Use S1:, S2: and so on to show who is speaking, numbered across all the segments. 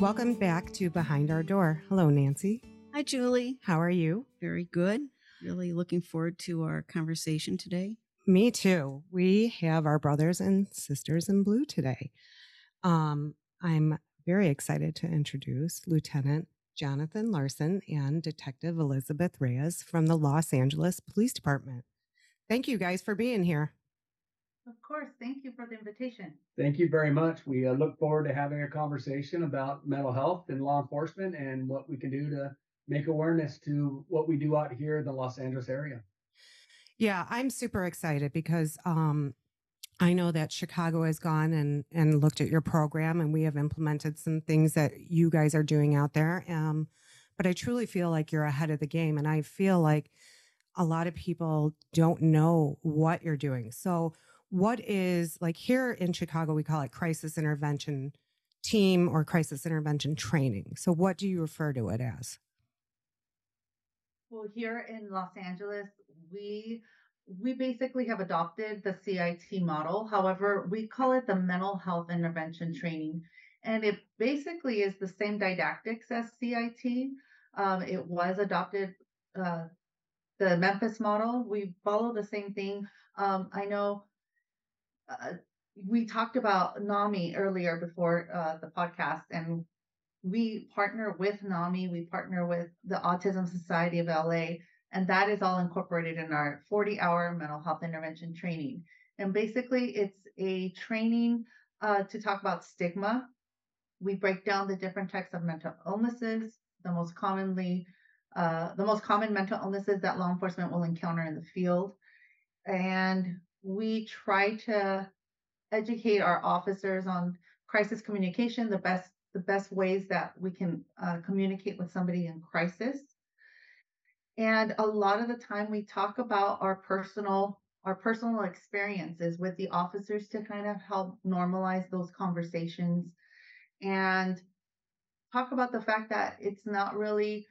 S1: Welcome back to Behind Our Door. Hello, Nancy.
S2: Hi, Julie.
S1: How are you?
S2: Very good. Really looking forward to our conversation today.
S1: Me too. We have our brothers and sisters in blue today. Um, I'm very excited to introduce Lieutenant Jonathan Larson and Detective Elizabeth Reyes from the Los Angeles Police Department. Thank you guys for being here.
S3: Of course. Thank you for the invitation.
S4: Thank you very much. We uh, look forward to having a conversation about mental health and law enforcement and what we can do to make awareness to what we do out here in the Los Angeles area.
S1: Yeah, I'm super excited because um, I know that Chicago has gone and, and looked at your program, and we have implemented some things that you guys are doing out there. Um, but I truly feel like you're ahead of the game, and I feel like a lot of people don't know what you're doing. So, what is like here in Chicago, we call it crisis intervention team or crisis intervention training. So, what do you refer to it as?
S3: Well, here in Los Angeles, we we basically have adopted the CIT model. However, we call it the mental health intervention training. And it basically is the same didactics as CIT. Um, it was adopted, uh, the Memphis model. We follow the same thing. Um, I know uh, we talked about NAMI earlier before uh, the podcast, and we partner with NAMI, we partner with the Autism Society of LA, and that is all incorporated in our 40 hour mental health intervention training. And basically, it's a training uh, to talk about stigma. We break down the different types of mental illnesses, the most commonly, uh, the most common mental illnesses that law enforcement will encounter in the field. And we try to educate our officers on crisis communication, the best the best ways that we can uh, communicate with somebody in crisis. And a lot of the time we talk about our personal our personal experiences with the officers to kind of help normalize those conversations and talk about the fact that it's not really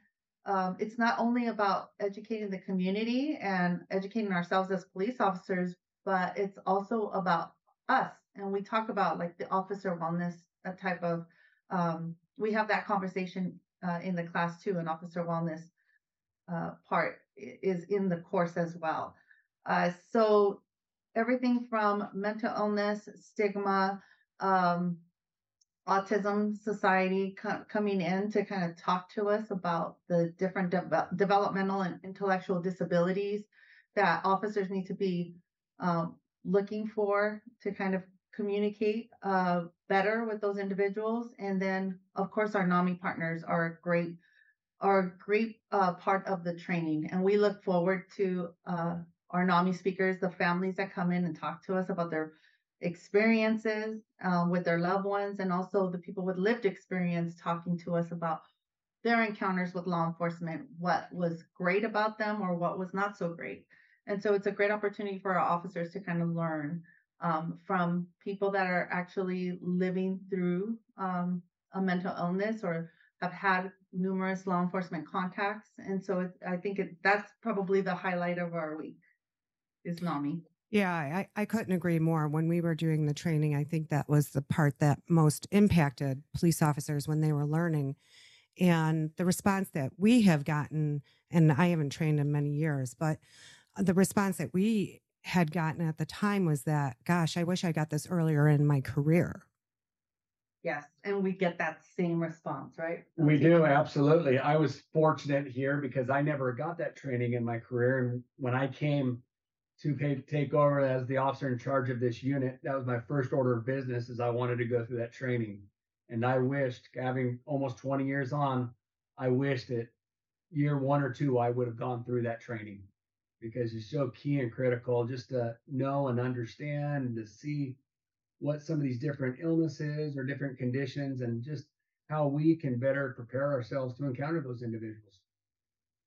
S3: um, it's not only about educating the community and educating ourselves as police officers but it's also about us and we talk about like the officer wellness type of um, we have that conversation uh, in the class too, and officer wellness uh, part is in the course as well. Uh, so everything from mental illness, stigma, um, autism society co- coming in to kind of talk to us about the different de- developmental and intellectual disabilities that officers need to be um, looking for to kind of communicate uh, better with those individuals. And then, of course, our NAMI partners are a great, are a great uh, part of the training. And we look forward to uh, our NAMI speakers, the families that come in and talk to us about their experiences uh, with their loved ones, and also the people with lived experience talking to us about their encounters with law enforcement, what was great about them or what was not so great. And so it's a great opportunity for our officers to kind of learn um, from people that are actually living through um, a mental illness or have had numerous law enforcement contacts. And so it, I think it, that's probably the highlight of our week is NAMI.
S1: Yeah, I, I couldn't agree more. When we were doing the training, I think that was the part that most impacted police officers when they were learning. And the response that we have gotten, and I haven't trained in many years, but the response that we had gotten at the time was that, gosh, I wish I got this earlier in my career.
S3: Yes, and we get that same response, right?
S4: We do, absolutely. I was fortunate here because I never got that training in my career. And when I came to pay, take over as the officer in charge of this unit, that was my first order of business is I wanted to go through that training. And I wished, having almost 20 years on, I wished that year one or two, I would have gone through that training because it's so key and critical just to know and understand and to see what some of these different illnesses or different conditions and just how we can better prepare ourselves to encounter those individuals.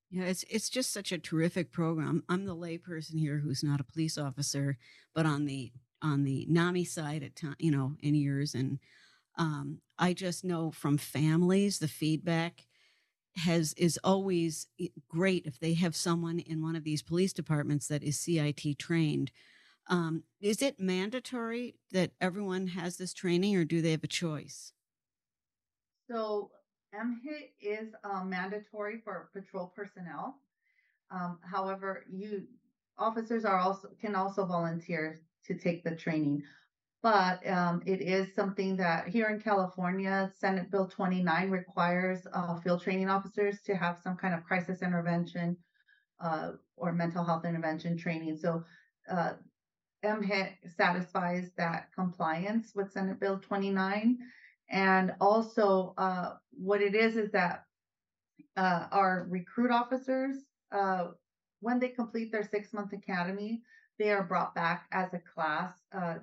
S2: Yeah, it's it's just such a terrific program. I'm the layperson here who's not a police officer, but on the on the NAMI side at time, you know, in years, and um, I just know from families the feedback has is always great if they have someone in one of these police departments that is CIT trained. Um, is it mandatory that everyone has this training, or do they have a choice?
S3: So MHIT is um, mandatory for patrol personnel. Um, however, you officers are also can also volunteer to take the training, but um, it is something that here in California, Senate Bill 29 requires uh, field training officers to have some kind of crisis intervention uh, or mental health intervention training. So uh, MHIT satisfies that compliance with Senate Bill 29. And also, uh, what it is is that uh, our recruit officers, uh, when they complete their six month academy, they are brought back as a class uh,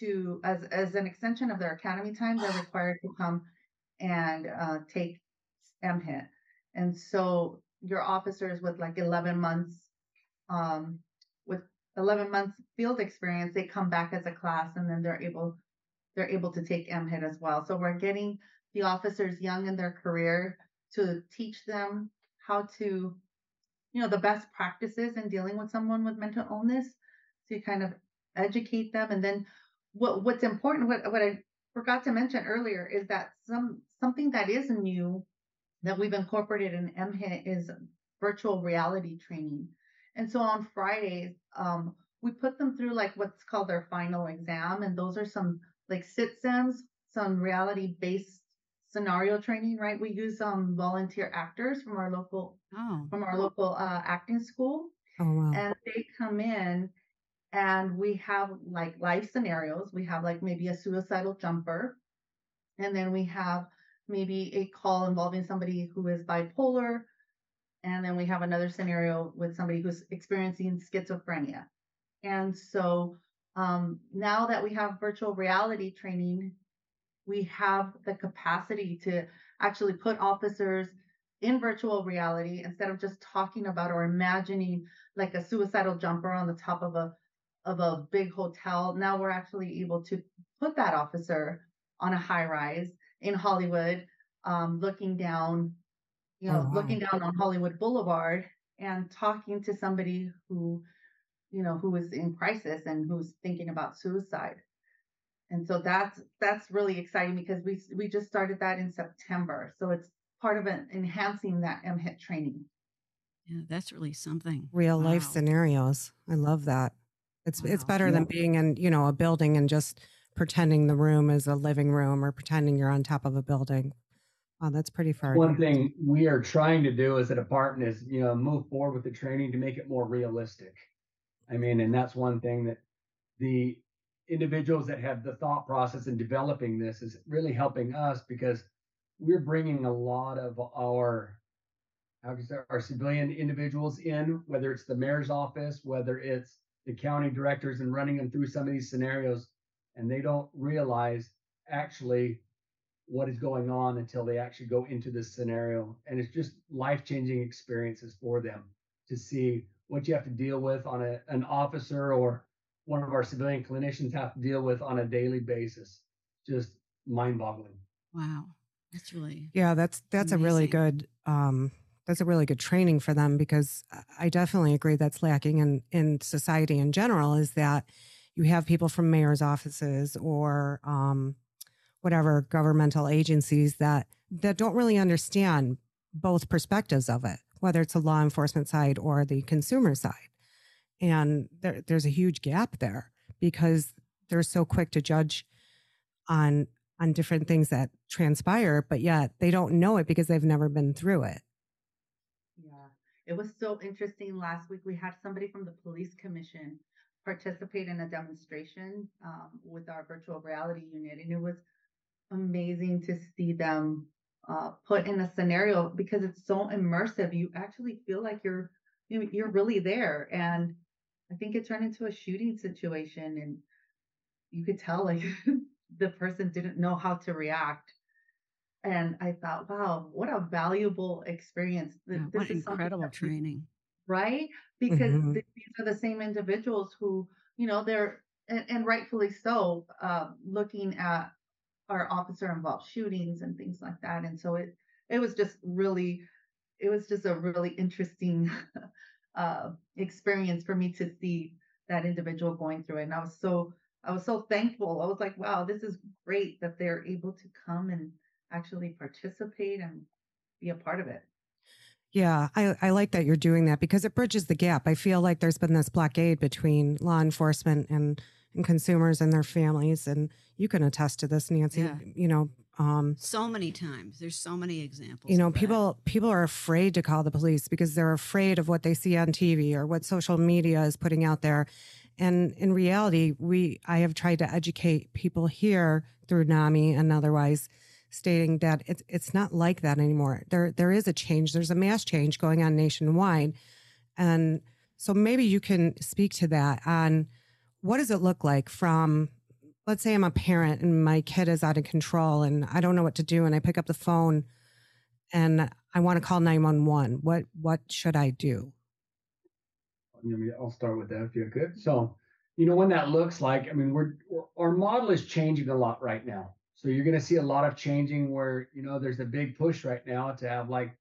S3: to as as an extension of their academy time. They're required to come and uh, take MHIT, and so your officers with like 11 months um, with 11 months field experience, they come back as a class, and then they're able they're able to take MHIT as well. So we're getting the officers young in their career to teach them how to, you know, the best practices in dealing with someone with mental illness to kind of educate them. And then what what's important, what what I forgot to mention earlier is that some something that is new that we've incorporated in MHIT is virtual reality training. And so on Fridays, um, we put them through like what's called their final exam, and those are some like sit sims, some reality based scenario training, right? We use um volunteer actors from our local
S2: Oh,
S3: from our local uh, acting school,
S1: Oh wow.
S3: and they come in and we have like life scenarios. We have like maybe a suicidal jumper, and then we have maybe a call involving somebody who is bipolar, and then we have another scenario with somebody who's experiencing schizophrenia. And so um, now that we have virtual reality training, we have the capacity to actually put officers in virtual reality instead of just talking about or imagining like a suicidal jumper on the top of a of a big hotel. Now we're actually able to put that officer on a high rise in Hollywood, um, looking down, you know,
S1: Oh, wow.
S3: looking down on Hollywood Boulevard and talking to somebody who, you know, who is in crisis and who's thinking about suicide. And so that's that's really exciting because we we just started that in September. So it's part of an enhancing that MHIT training.
S2: yeah, that's really something.
S1: Real life scenarios. I love that. It's it's
S2: Wow.
S1: better than being in, you know, a building and just pretending the room is a living room or pretending you're on top of a building. Oh, that's pretty far.
S4: One thing we are trying to do as a department is, you know, move forward with the training to make it more realistic. I mean, and that's one thing that the individuals that have the thought process in developing this is really helping us because we're bringing a lot of our how can I say, our civilian individuals in, whether it's the mayor's office, whether it's the county directors, and running them through some of these scenarios, and they don't realize actually what is going on until they actually go into this scenario. And it's just life changing experiences for them to see what you have to deal with on a, an officer or one of our civilian clinicians have to deal with on a daily basis. Just mind boggling.
S2: Wow, that's really
S1: Yeah, that's that's a really good um that's a really good training for them because I- definitely agree that's lacking in in society in general is that you have people from mayor's offices or um whatever governmental agencies that that don't really understand both perspectives of it, whether it's the law enforcement side or the consumer side. And there, there's a huge gap there because they're so quick to judge on on different things that transpire, but yet they don't know it because they've never been through it.
S3: It was so interesting. Last week we had somebody from the police commission participate in a demonstration um, with our virtual reality unit, and it was amazing to see them uh, put in a scenario because it's so immersive. You actually feel like you're you- you're really there, and I think it turned into a shooting situation, and you could tell like the person didn't know how to react. And I thought, wow, what a valuable experience. Th-
S2: yeah,
S3: This
S2: what
S3: is
S2: incredible training.
S3: right? Because
S1: Mhm.
S3: th- these are the same individuals who, you know, they're and, and rightfully so, uh, looking at our officer involved shootings and things like that. And so it it was just really, it was just a really interesting uh, experience for me to see that individual going through it. And I was so I was so thankful. I was like, wow, this is great that they're able to come and actually participate and be a part of it.
S1: Yeah, I, I like that you're doing that because it bridges the gap. I feel like there's been this blockade between law enforcement and, and consumers and their families. And you can attest to this, Nancy.
S2: Yeah.
S1: You know, um,
S2: So many times. There's so many examples.
S1: you know
S2: of that.
S1: people people are afraid to call the police because they're afraid of what they see on tv or what social media is putting out there and in reality we i have tried to educate people here through NAMI and otherwise stating that it's it's not like that anymore there there is a change there's a mass change going on nationwide and so maybe you can speak to that on what does it look like from let's say i'm a parent and my kid is out of control and i don't know what to do and i pick up the phone and I want to call 911. What what should I do?
S4: I'll start with that if you could. So, you know, when that looks like, I mean, we're, we're our model is changing a lot right now. So you're going to see a lot of changing where, you know, there's a big push right now to have like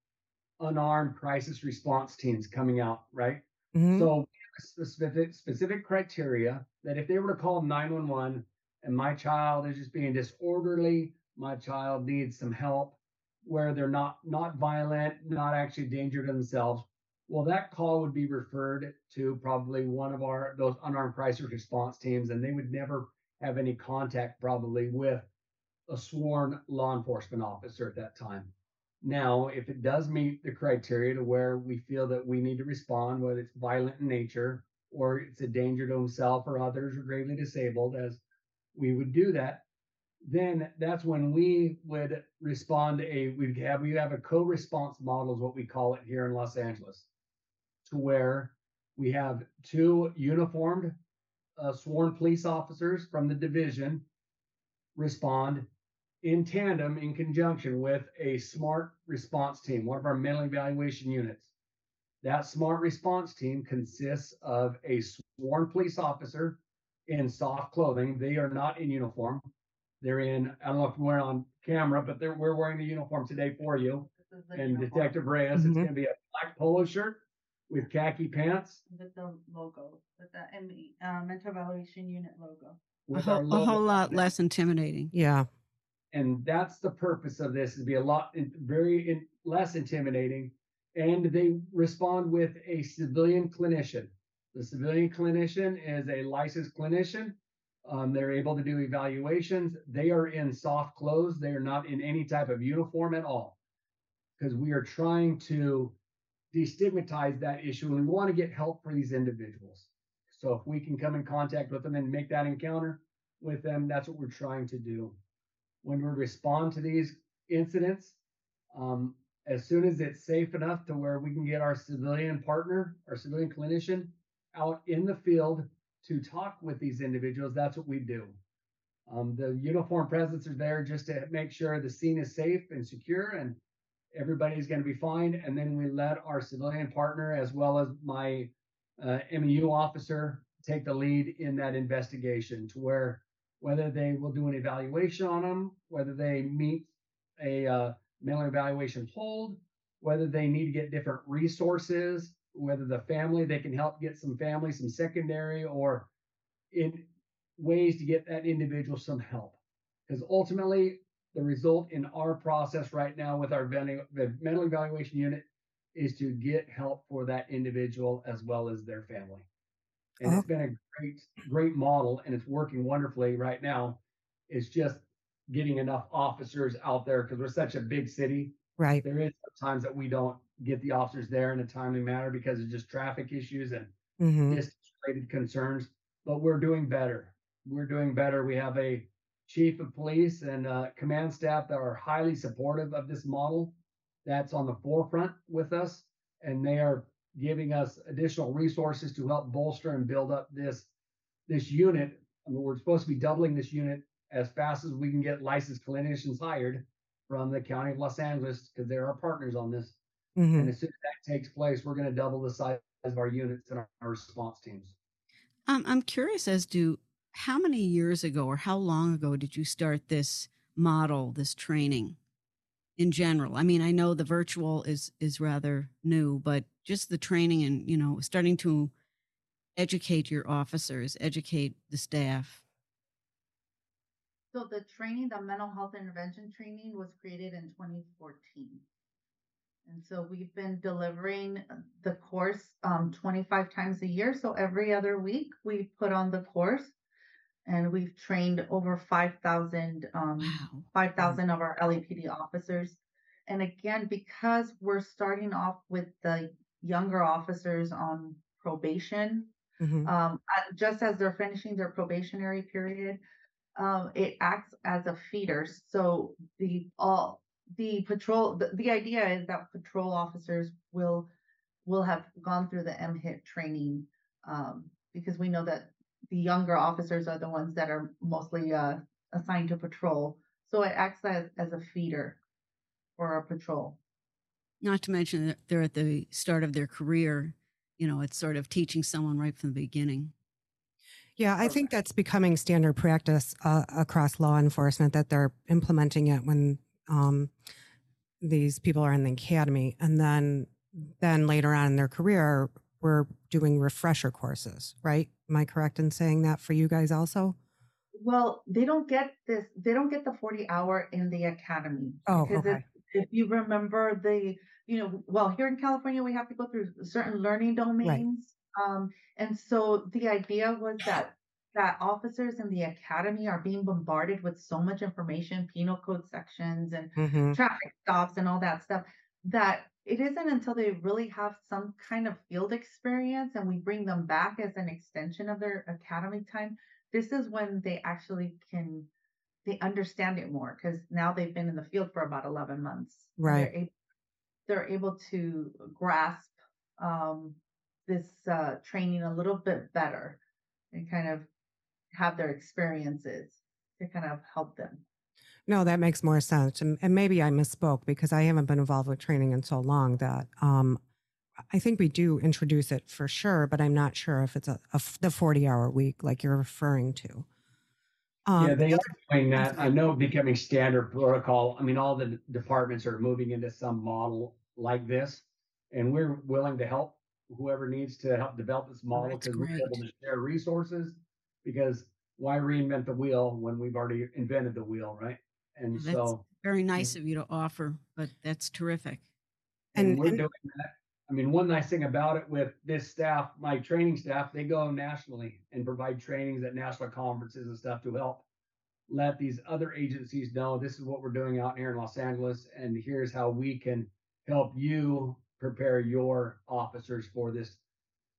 S4: unarmed crisis response teams coming out, right?
S1: Mhm.
S4: So we have a specific specific criteria that if they were to call 911 and my child is just being disorderly, my child needs some help where they're not not violent, not actually danger to themselves, well, that call would be referred to probably one of our those unarmed crisis response teams, and they would never have any contact probably with a sworn law enforcement officer at that time. Now, if it does meet the criteria to where we feel that we need to respond, whether it's violent in nature or it's a danger to himself or others or gravely disabled, as we would do that, then that's when we would respond a we have we have a co-response model is what we call it here in Los Angeles, to where we have two uniformed uh, sworn police officers from the division respond in tandem in conjunction with a SMART response team, one of our mental evaluation units. That SMART response team consists of a sworn police officer in soft clothing. They are not in uniform. They're in, I don't know if we're on camera, but they're, we're wearing the uniform today for you.
S3: This is the
S4: And
S3: uniform
S4: Detective Reyes, it's
S1: Mhm.
S4: going to be a black polo shirt with khaki pants
S3: with the logo, with the ME, uh, mental evaluation unit logo.
S2: a whole, a whole lot less intimidating.
S1: Yeah.
S4: And that's the purpose of this is be a lot very in, less intimidating. And they respond with a civilian clinician. The civilian clinician is a licensed clinician. Um, they're able to do evaluations. They are in soft clothes. They are not in any type of uniform at all. Because we are trying to destigmatize that issue and we want to get help for these individuals. So if we can come in contact with them and make that encounter with them that's what we're trying to do when we respond to these incidents, um, as soon as it's safe enough to where we can get our civilian partner, our civilian clinician out in the field to talk with these individuals, that's what we do. Um, the uniform presence is there just to make sure the scene is safe and secure and everybody's going to be fine. And then we let our civilian partner, as well as my uh, MEU officer, take the lead in that investigation to where whether they will do an evaluation on them, whether they meet a uh, mental evaluation hold, whether they need to get different resources, whether the family they can help get some family, some secondary, or in ways to get that individual some help. Because ultimately, the result in our process right now with our mental evaluation unit is to get help for that individual as well as their family. And
S1: Oh.
S4: it's been a great, great model and it's working wonderfully right now. It's just getting enough officers out there because we're such a big city.
S1: Right.
S4: There is times that we don't get the officers there in a timely manner because of just traffic issues and
S1: hmm
S4: distance related concerns, but we're doing better. We're doing better. We have a chief of police and uh, command staff that are highly supportive of this model that's on the forefront with us, and they are giving us additional resources to help bolster and build up this this unit. I mean, we're supposed to be doubling this unit as fast as we can get licensed clinicians hired from the county of Los Angeles because they're our partners on this.
S1: hmm
S4: And as soon as that takes place, we're going to double the size of our units and our, our response teams.
S2: Um, I'm curious as to how many years ago or how long ago did you start this model, this training in general? I mean, I know the virtual is is rather new, but just the training and, you know, starting to educate your officers, educate the staff.
S3: So the training, the mental health intervention training was created in 2014. And so we've been delivering the course um, 25 times a year. So every other week we put on the course and we've trained over 5,000 um,
S2: Wow.
S3: 5,000 of our LAPD officers. And again, because we're starting off with the younger officers on probation,
S1: Mhm.
S3: um, just as they're finishing their probationary period, um, it acts as a feeder. So the all the patrol the, the idea is that patrol officers will will have gone through the MHIT training um, because we know that the younger officers are the ones that are mostly uh, assigned to patrol. So it acts as, as a feeder for our patrol.
S2: Not to mention that they're at the start of their career. You know, it's sort of teaching someone right from the beginning.
S1: Yeah, I think that's becoming standard practice uh, across law enforcement that they're implementing it when um, these people are in the academy, and then then later on in their career, we're doing refresher courses, right? Am I correct in saying that for you guys also?
S3: Well, they don't get this. They don't get the forty hour in the academy.
S1: Oh, okay.
S3: if, if you remember the, you know, well, here in California, we have to go through certain learning domains. Um, and so the idea was that that officers in the academy are being bombarded with so much information, penal code sections and
S1: hmm
S3: traffic stops and all that stuff that it isn't until they really have some kind of field experience and we bring them back as an extension of their academy time this is when they actually can they understand it more because now they've been in the field for about 11 months
S1: Right.
S3: they're, able, they're able to grasp um, this uh, training a little bit better and kind of have their experiences to kind of help them
S1: No, that makes more sense. And, and maybe I misspoke because I haven't been involved with training in so long that um, I think we do introduce it for sure, but I'm not sure if it's a, a the 40 hour week like you're referring to. Um,
S4: yeah, they are doing that. I know becoming standard protocol. I mean, all the departments are moving into some model like this, and we're willing to help whoever needs to help develop this model
S2: that's
S4: because we're able to share resources. Because why reinvent the wheel when we've already invented the wheel, right? And
S2: That's
S4: so
S2: very nice of you to offer, but that's terrific.
S4: and,
S1: And-
S4: we're
S1: and-
S4: doing that. I mean, one nice thing about it with this staff, my training staff, they go nationally and provide trainings at national conferences and stuff to help let these other agencies know this is what we're doing out here in Los Angeles, and here's how we can help you prepare your officers for this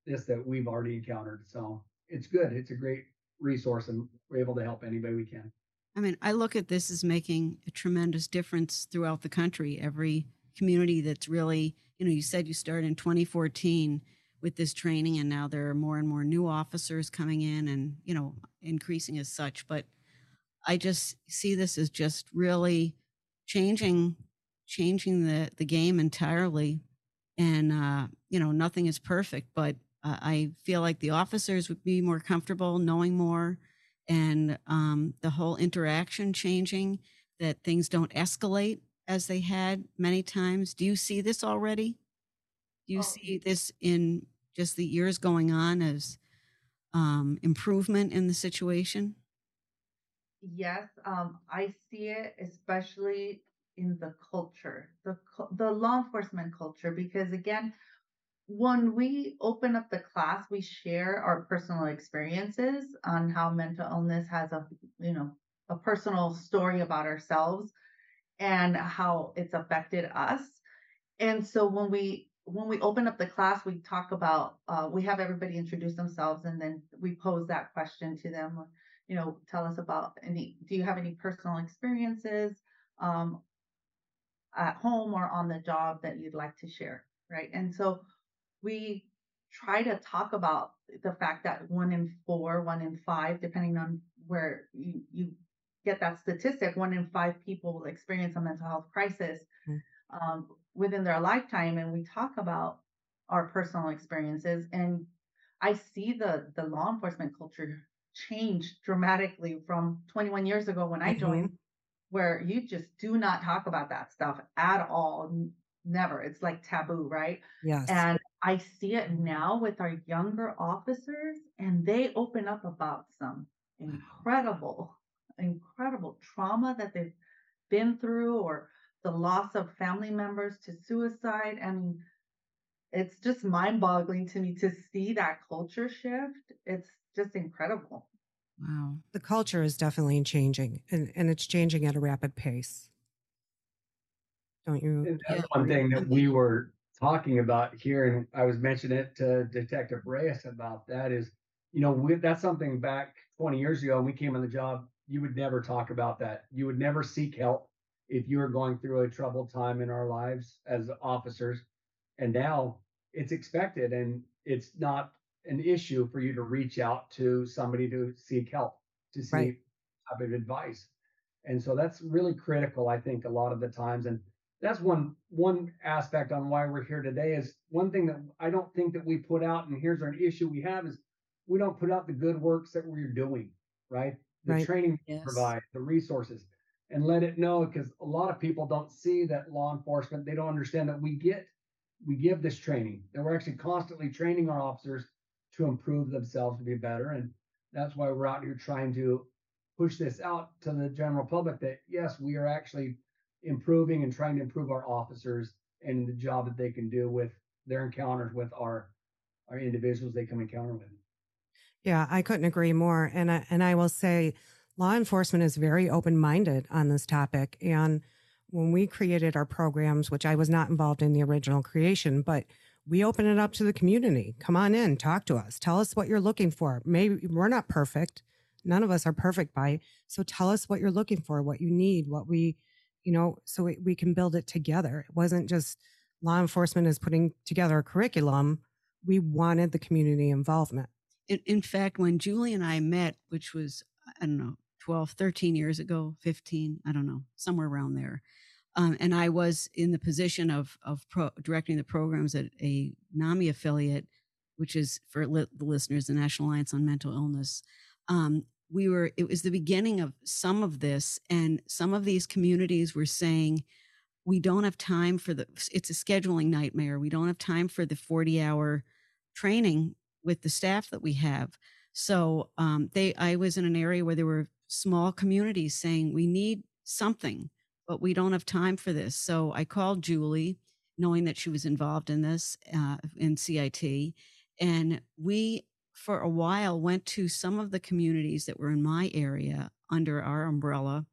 S4: this that we've already encountered. So it's good. It's a great resource, and we're able to help anybody we can.
S2: I mean, I look at this as making a tremendous difference throughout the country. Every community that's really, you know, you said you started in 2014 with this training, and now there are more and more new officers coming in and, you know, increasing as such. But I just see this as just really changing changing the the game entirely and uh you know nothing is perfect but uh, i feel like the officers would be more comfortable knowing more and um the whole interaction changing that things don't escalate as they had many times. Do you see this already? Do you
S3: Oh,
S2: see this in just the years going on as um improvement in the situation?
S3: Yes, um, I see it especially in the culture, the the law enforcement culture, because again, when we open up the class, we share our personal experiences on how mental illness has a you know a personal story about ourselves and how it's affected us. And so when we when we open up the class, we talk about uh, we have everybody introduce themselves, and then we pose that question to them. You know, tell us about any. Do you have any personal experiences um, at home or on the job that you'd like to share? Right, and so we try to talk about the fact that one in four, one in five, depending on where you, you get that statistic, one in five people will experience a mental health crisis
S1: Mm.
S3: um, within their lifetime. And we talk about our personal experiences. And I see the, the law enforcement culture change dramatically from 21 years ago when I
S1: Mhm.
S3: joined, where you just do not talk about that stuff at all. Never. It's like taboo, right?
S1: Yes.
S3: And I see it now with our younger officers, and they open up about some incredible incredible trauma that they've been through or the loss of family members to suicide. I mean, it's just mind boggling to me to see that culture shift. It's just incredible.
S2: Wow.
S1: The culture is definitely changing and, and it's changing at a rapid pace. Don't you?
S4: That's one thing that we were talking about here, and I was mentioning it to Detective Reyes about that is, you know, we, that's something back 20 years ago when we came on the job, you would never talk about that. You would never seek help if you were going through a troubled time in our lives as officers. And now it's expected and it's not an issue for you to reach out to somebody to seek help, to seek
S1: Right.
S4: type of advice. And so that's really critical, I think, a lot of the times. And that's one one aspect on why we're here today is one thing that I don't think that we put out, and here's an issue we have is we don't put out the good works that we're doing, right? The
S1: Right.
S4: training we
S2: Yes.
S4: provide, the resources, and let it know because a lot of people don't see that law enforcement, they don't understand that we get we give this training, that we're actually constantly training our officers to improve themselves to be better. And that's why we're out here trying to push this out to the general public that yes, we are actually improving and trying to improve our officers and the job that they can do with their encounters with our our individuals they come encounter with.
S1: Yeah, I couldn't agree more. And I, and I will say, law enforcement is very open minded on this topic. And when we created our programs, which I was not involved in the original creation, but we open it up to the community. Come on in, talk to us, tell us what you're looking for. Maybe we're not perfect. None of us are perfect by. So tell us what you're looking for, what you need, what we, you know, so we, we can build it together. It wasn't just law enforcement is putting together a curriculum. We wanted the community involvement.
S2: in, in fact, when Julie and I met, which was, I don't know, 12, 13 years ago, 15, I don't know, somewhere around there. Um, and I was in the position of, of pro, directing the programs at a NAMI affiliate, which is for li- the listeners, the National Alliance on Mental Illness. Um, we were, it was the beginning of some of this, and some of these communities were saying, we don't have time for the, it's a scheduling nightmare. We don't have time for the 40 hour training with the staff that we have. So um, they, I was in an area where there were small communities saying we need something, but we don't have time for this. So I called Julie, knowing that she was involved in this uh, in CIT, and we for a while went to some of the communities that were in my area under our umbrella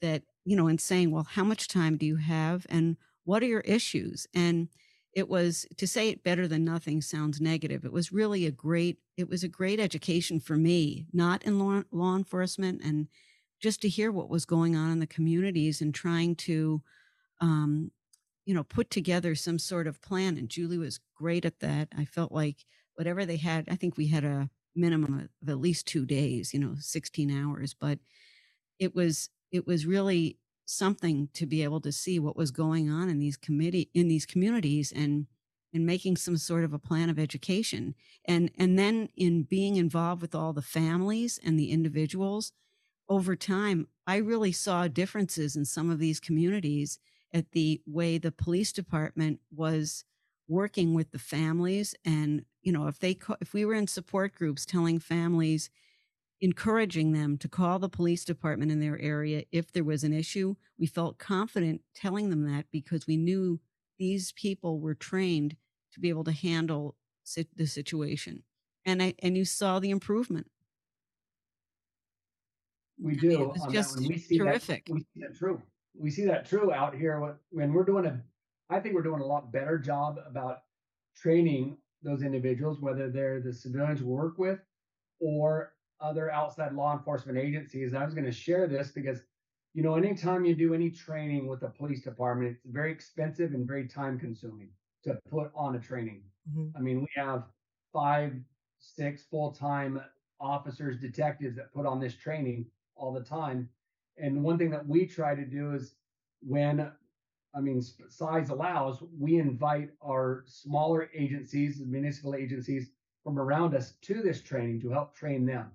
S2: that you know and saying well how much time do you have and what are your issues? And it was to say it better than nothing sounds negative. It was really a great it was a great education for me not in law, law enforcement and just to hear what was going on in the communities and trying to um, you know put together some sort of plan and julie was great at that. I felt like whatever they had i think we had a minimum of at least two days you know 16 hours but it was it was really something to be able to see what was going on in these committee in these communities and and making some sort of a plan of education. And and then in being involved with all the families and the individuals over time i really saw differences in some of these communities at the way the police department was working with the families and you know if they ca- if we were in support groups telling families encouraging them to call the police department in their area if there was an issue. We felt confident telling them that because we knew these people were trained to be able to handle sit- the situation. And I and you saw the improvement.
S4: We
S2: I mean,
S4: do.
S2: it was just.
S4: We see that- we see that true. We see that true out here when we're doing a. I think we're doing a lot better job about training those individuals, whether they're the civilians we work with or other outside law enforcement agencies. And I was going to share this because, you know, anytime you do any training with the police department, it's very expensive and very time consuming to put on a training.
S1: Mhm.
S4: I mean, we have five, six full time officers, detectives that put on this training all the time. And one thing that we try to do is when, I mean, size allows, we invite our smaller agencies, municipal agencies from around us to this training to help train them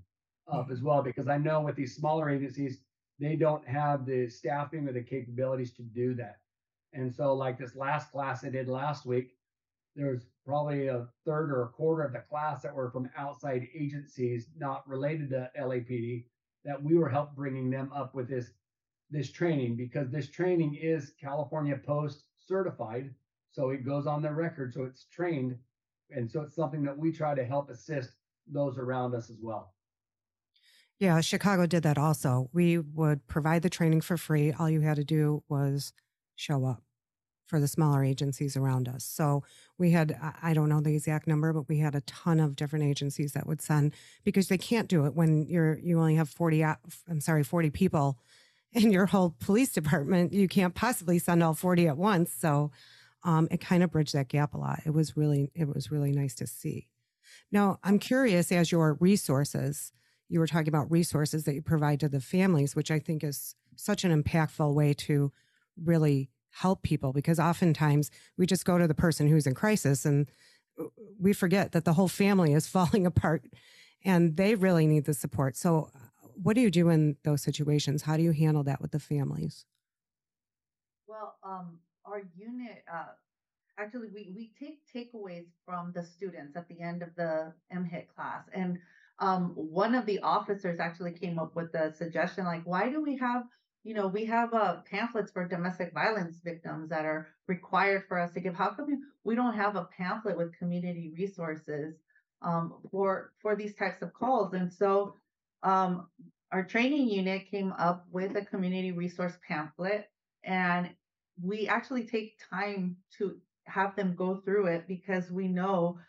S4: up mm-hmm. as well. Because I know with these smaller agencies, they don't have the staffing or the capabilities to do that. And so, like this last class I did last week, there was probably a third or a quarter of the class that were from outside agencies not related to LAPD that we were help bringing them up with this this training because this training is California POST certified, so it goes on their record, so it's trained, and so it's something that we try to help assist those around us as well.
S1: Yeah, Chicago did that also. We would provide the training for free. All you had to do was show up for the smaller agencies around us. So we had, I- don't know the exact number, but we had a ton of different agencies that would send because they can't do it when you're, you only have 40, I'm sorry, 40 people in your whole police department. You can't possibly send all 40 at once. So um, it kind of bridged that gap a lot. It was really, it was really nice to see. Now, I'm curious as your resources, you were talking about resources that you provide to the families, which I think is such an impactful way to really help people because oftentimes we just go to the person who's in crisis and we forget that the whole family is falling apart and they really need the support. So, what do you do in those situations? How do you handle that with the families?
S3: Well, um, our unit, uh, actually, we, we take takeaways from the students at the end of the MHIT class. And um, one of the officers actually came up with a suggestion like, why do we have, you know, we have uh, pamphlets for domestic violence victims that are required for us to give. How come we don't have a pamphlet with community resources um, for for these types of calls? And so um, our training unit came up with a community resource pamphlet and we actually take time to have them go through it because we know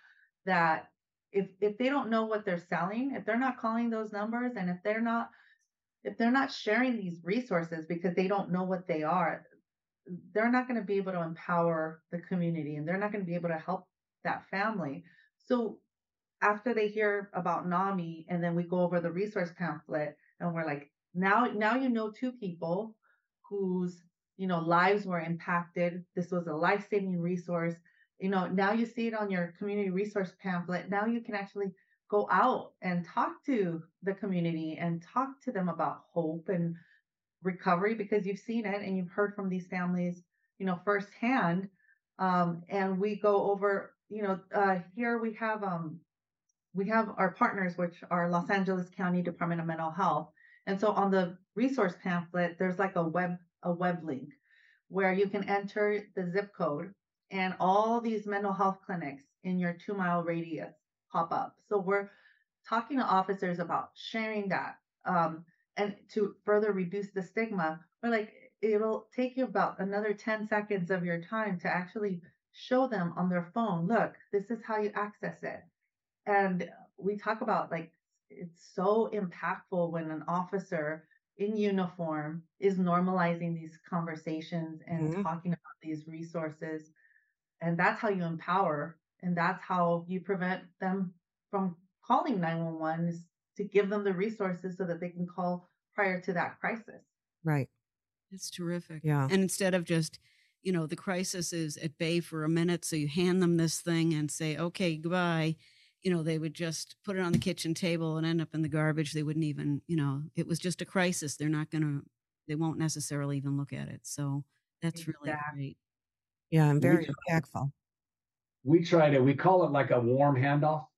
S3: that if if they don't know what they're selling, if they're not calling those numbers and if they're not if they're not sharing these resources because they don't know what they are, they're not going to be able to empower the community and they're not going to be able to help that family. So after they hear about NAMI and then we go over the resource pamphlet and we're like, now now you know two people whose you know lives were impacted. This was a life-saving resource. You know, now you see it on your community resource pamphlet. Now you can actually go out and talk to the community and talk to them about hope and recovery because you've seen it and you've heard from these families, you know, firsthand. Um, and we go over, you know, uh, here we have um, we have our partners, which are Los Angeles County Department of Mental Health. And so on the resource pamphlet, there's like a web a web link where you can enter the zip code and all these mental health clinics in your two mile radius pop up. So we're talking to officers about sharing that um, and to further reduce the stigma. We're like, it'll take you about another 10 seconds of your time to actually show them on their phone, look, this is how you access it. And we talk about like, it's so impactful when an officer in uniform is normalizing these conversations and
S1: Mhm.
S3: talking about these resources. And that's how you empower. And that's how you prevent them from calling 911 is to give them the resources so that they can call prior to that crisis.
S1: Right.
S2: It's terrific.
S1: Yeah.
S2: And instead of just, you know, the crisis is at bay for a minute, so you hand them this thing and say, okay, goodbye. You know, they would just put it on the kitchen table and end up in the garbage. They wouldn't even, you know, it was just a crisis. They're not going to, they won't necessarily even look at it. So that's really
S3: Exactly.
S2: great.
S1: Yeah.
S4: I'm
S1: very
S4: try-
S1: impactful.
S4: We try to we call it like a warm handoff.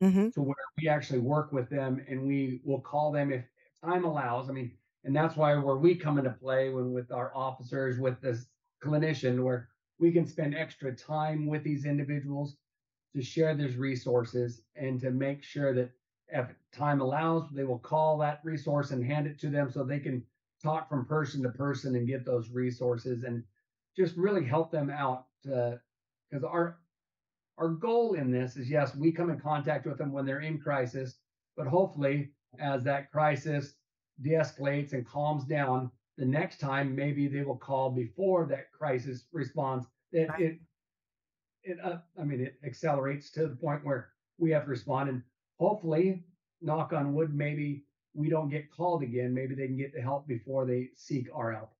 S1: hmm
S4: to where we actually work with them and we will call them if time allows. I mean, and that's why where we come into play when with our officers, with this clinician, where we can spend extra time with these individuals to share those resources and to make sure that if time allows, they will call that resource and hand it to them so they can talk from person to person and get those resources and just really help them out because our our goal in this is yes, we come in contact with them when they're in crisis, but hopefully, as that crisis de escalates and calms down, the next time maybe they will call before that crisis response. That it, it, uh, I mean, it accelerates to the point where we have to respond. And hopefully, knock on wood, maybe we don't get called again. Maybe they can get the help before they seek our help.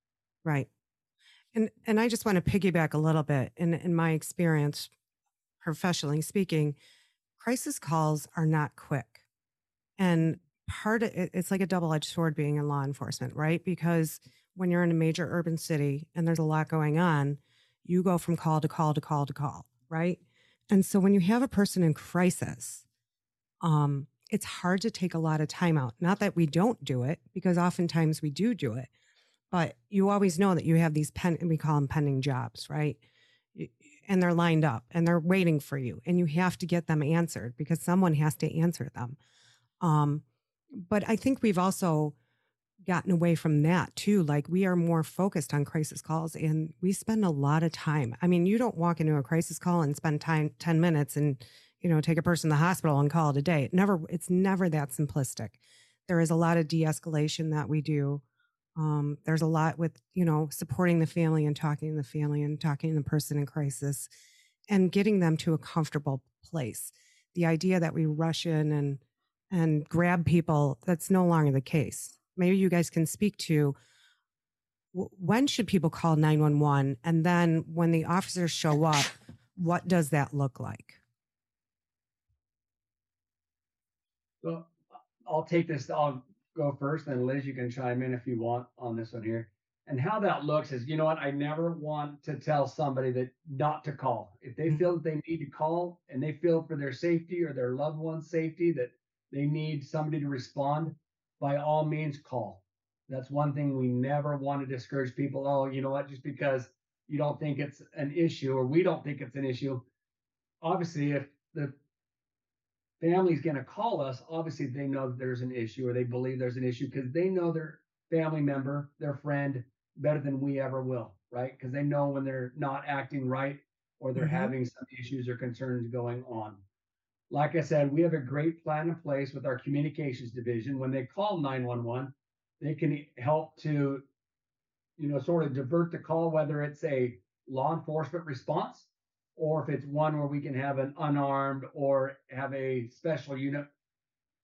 S1: Right. And and I just want to piggyback a little bit. In in my experience, professionally speaking, crisis calls are not quick. And part of it, it's like a double-edged sword being in law enforcement, right? Because when you're in a major urban city and there's a lot going on, you go from call to call to call to call, right? And so when you have a person in crisis, um, it's hard to take a lot of time out. Not that we don't do it, because oftentimes we do do it, but you always know that you have these pen, we call them pending jobs, right? And they're lined up and they're waiting for you, and you have to get them answered because someone has to answer them. Um, but I think we've also gotten away from that too. Like we are more focused on crisis calls and we spend a lot of time. I mean, you don't walk into a crisis call and spend time 10 minutes and, you know, take a person to the hospital and call it a day. It never, it's never that simplistic. There is a lot of de-escalation that we do. Um, there's a lot with, you know, supporting the family and talking to the family and talking to the person in crisis and getting them to a comfortable place. The idea that we rush in and and grab people, that's no longer the case. Maybe you guys can speak to when should people call 911 and then when the officers show up, what does that look like?
S4: So I'll take this. I'll go first, then Liz, you can chime in if you want on this one here. And how that looks is, you know what? I never want to tell somebody that not to call. If they
S1: Mhm.
S4: feel that they need to call and they feel for their safety or their loved one's safety that they need somebody to respond, by all means call. That's one thing we never want to discourage people. Oh, you know what? Just because you don't think it's an issue or we don't think it's an issue. Obviously, if the family's going to call us, obviously they know that there's an issue or they believe there's an issue because they know their family member, their friend better than we ever will, right? Because they know when they're not acting right or they're
S1: Mhm.
S4: having some issues or concerns going on. Like I said, we have a great plan in place with our communications division. When they call 911, they can help to, you know, sort of divert the call, whether it's a law enforcement response or if it's one where we can have an unarmed or have a special unit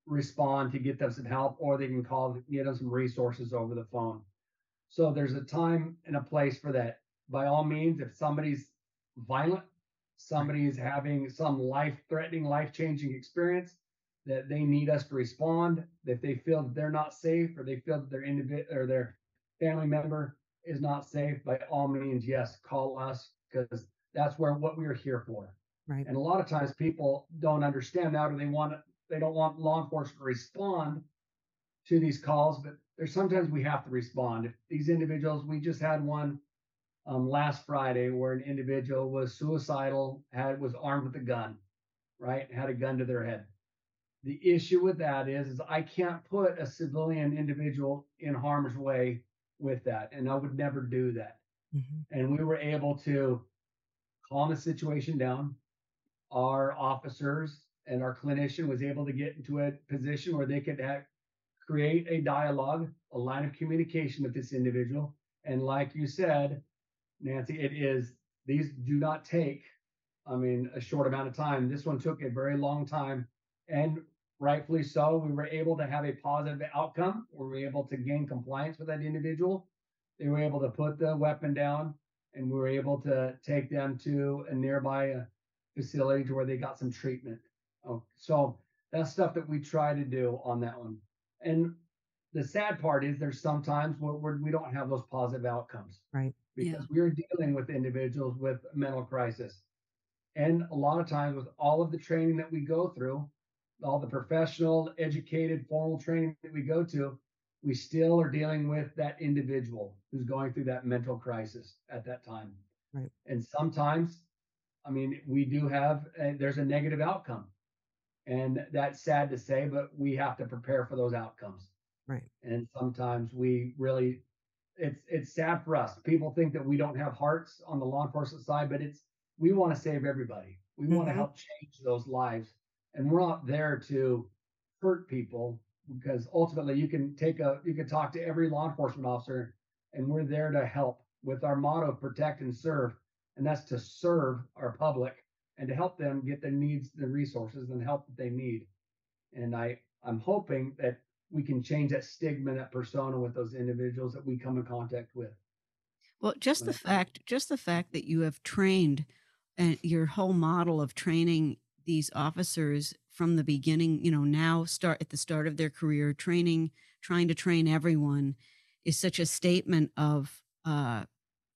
S4: respond to get them some help, or they can call get them some resources over the phone. So there's a time and a place for that. By all means, if somebody's violent, somebody's having some life-threatening, life-changing experience that they need us to respond, if they feel that they're not safe or they feel that their individual or their family member is not safe, by all means, yes, call us because that's where what we're here for.
S1: Right.
S4: And a lot of times people don't understand that or they want they don't want law enforcement to respond to these calls, but there's sometimes we have to respond. If these individuals, we just had one um, last Friday where an individual was suicidal, had was armed with a gun, right? Had a gun to their head. The issue with that is, is I can't put a civilian individual in harm's way with that, and I would never do that.
S1: Mhm.
S4: And we were able to calm the situation down. Our officers and our clinician was able to get into a position where they could have, create a dialogue, a line of communication with this individual. And like you said, Nancy, it is these do not take, I mean, a short amount of time. This one took a very long time, and rightfully so. We were able to have a positive outcome. We were able to gain compliance with that individual. They were able to put the weapon down, and we were able to take them to a nearby uh, facility to where they got some treatment. Oh, so that's stuff that we try to do on that one. And the sad part is there's sometimes where, we don't have those positive outcomes
S1: Right.
S4: Because we're dealing with individuals with mental crisis. And a lot of times, with all of the training that we go through, all the professional, educated, formal training that we go to, we still are dealing with that individual who's going through that mental crisis at that time.
S1: Right.
S4: And sometimes, I mean, we do have, uh, there's a negative outcome. And that's sad to say, but we have to prepare for those outcomes.
S1: Right.
S4: And sometimes we really it's it's sad for us. People think that we don't have hearts on the law enforcement side, but it's we want to save everybody. We want to
S1: mm-hmm.
S4: help change those lives, and we're not there to hurt people because ultimately you can take a you can talk to every law enforcement officer, and we're there to help with our motto: protect and serve, and that's to serve our public and to help them get the needs, the resources, and help that they need. And I I'm hoping that we can change that stigma, that persona with those individuals that we come in contact with.
S2: Well, just the fact, just the fact that you have trained and your whole model of training these officers from the beginning, you know, now start at the start of their career, training, trying to train everyone is such a statement of uh,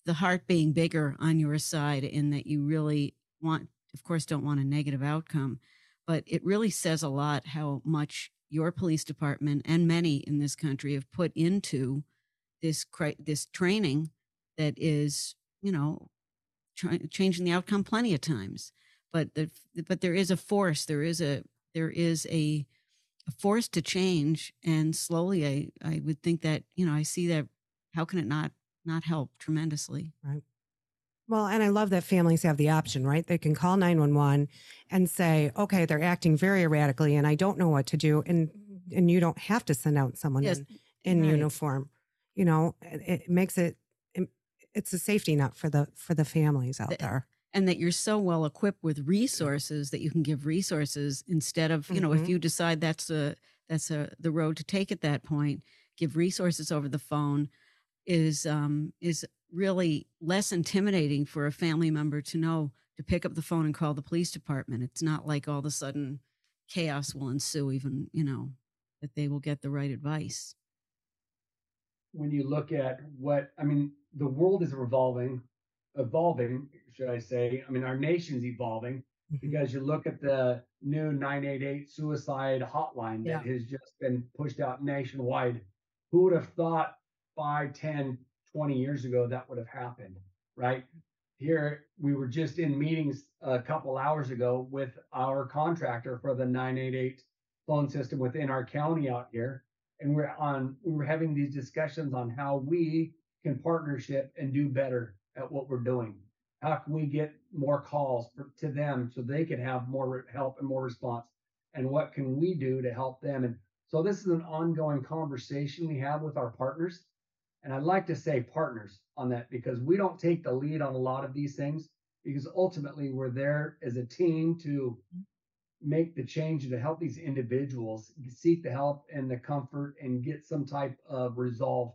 S2: the heart being bigger on your side in that you really want, of course, don't want a negative outcome, but it really says a lot how much your police department and many in this country have put into this this training that is, you know, changing the outcome plenty of times. But the but there is a force. There is a there is a, a force to change, and slowly, I I would think that you know I see that. How can it not not help tremendously?
S1: Right. Well, and I love that families have the option, right? They can call 911 and say, "Okay, they're acting very erratically and I don't know what to do." And and you don't have to send out someone
S2: Yes,
S1: in, in
S2: right.
S1: uniform. You know, it, it makes it it- it's a safety net for the for the families out
S2: The-
S1: there.
S2: and that you're so well equipped with resources that you can give resources instead of you know if
S1: Mhm.
S2: you decide that's a that's a the road to take at that point give resources over the phone is um is really less intimidating for a family member to know to pick up the phone and call the police department it's not like all of a sudden chaos will ensue even you know that they will get the right advice
S4: when you look at what I mean, the world is revolving, evolving, should I say? I mean, our nation's evolving
S1: Mhm.
S4: because you look at the new 988 suicide hotline that
S2: Yeah.
S4: has just been pushed out nationwide. Who would have thought 5, 10, 20 years ago that would have happened, right? Here, we were just in meetings a couple hours ago with our contractor for the 988 phone system within our county out here and we're on we were having these discussions on how we can partnership and do better at what we're doing. How can we get more calls for, to them so they can have more help and more response? And what can we do to help them? And so this is an ongoing conversation we have with our partners and i'd like to say partners on that because we don't take the lead on a lot of these things because ultimately we're there as a team to make the change to help these individuals seek the help and the comfort and get some type of resolve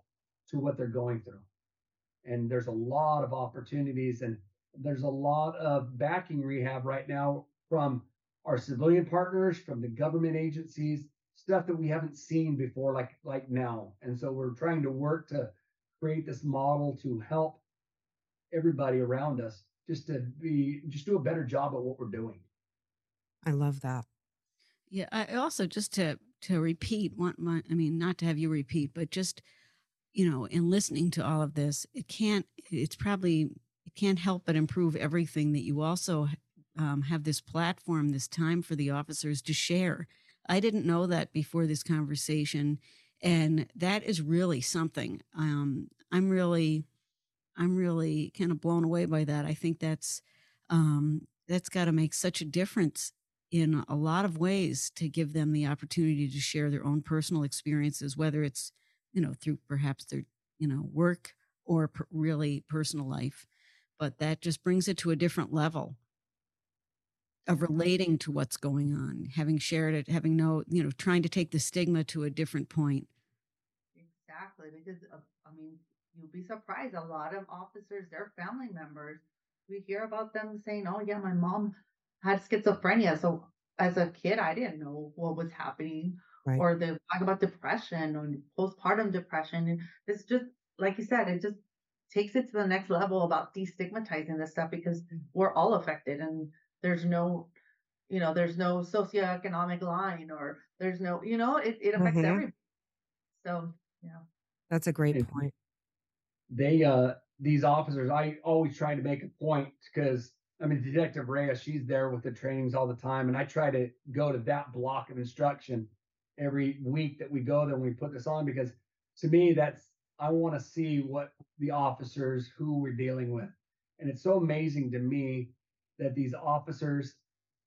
S4: to what they're going through. And there's a lot of opportunities and there's a lot of backing rehab right now from our civilian partners, from the government agencies, stuff that we haven't seen before like like now. And so we're trying to work to create this model to help everybody around us just to be just do a better job at what we're doing.
S1: I love that.
S2: Yeah, I I also just to to repeat one my I mean not to have you repeat, but just you know, in listening to all of this, it can't it's probably it can't help but improve everything that you also um, have this platform, this time for the officers to share. I didn't know that before this conversation, and that is really something. Um, I'm really, I'm really kind of blown away by that. I think that's um, that's got to make such a difference in a lot of ways to give them the opportunity to share their own personal experiences, whether it's you know through perhaps their you know work or per- really personal life. But that just brings it to a different level of relating to what's going on, having shared it, having no, you know, trying to take the stigma to a different point.
S3: Exactly, because uh, I mean, you'll be surprised. A lot of officers, their family members, we hear about them saying, "Oh yeah, my mom had schizophrenia." So as a kid, I didn't know what was happening,
S1: Right.
S3: or they talk about depression or postpartum depression. And it's just like you said, it just takes it to the next level about destigmatizing this stuff because we're all affected, and there's no you know, there's no socioeconomic line or there's no, you know, it, it affects
S1: Mhm.
S3: everybody. So, yeah.
S1: That's a great
S4: It-
S1: point.
S4: they uh these officers i always try to make a point because i mean detective reyes she's there with the trainings all the time and i try to go to that block of instruction every week that we go there and we put this on because to me that's i want to see what the officers who we're dealing with and it's so amazing to me that these officers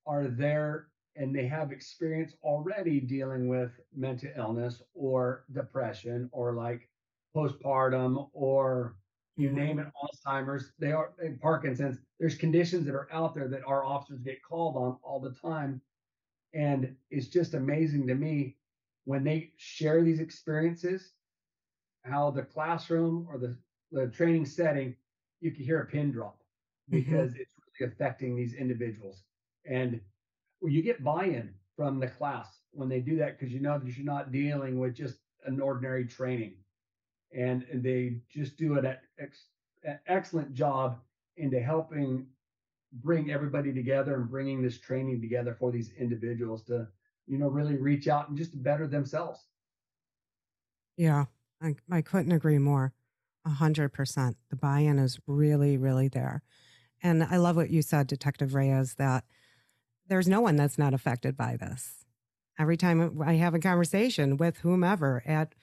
S4: are there and they have experience already dealing with mental illness or depression or like postpartum or you name it, Alzheimer's, they are Parkinson's. There's conditions that are out there that our officers get called on all the time. And it's just amazing to me when they share these experiences, how the classroom or the, the training setting, you can hear a pin drop mm-hmm. because it's really affecting these individuals. And you get buy-in from the class when they do that because you know that you're not dealing with just an ordinary training and, they just do an ex, an excellent job into helping bring everybody together and bringing this training together for these individuals to, you know, really reach out and just better themselves.
S1: Yeah, I, I couldn't agree more. A hundred percent. The buy-in is really, really there. And I love what you said, Detective Reyes, that there's no one that's not affected by this. Every time I have a conversation with whomever at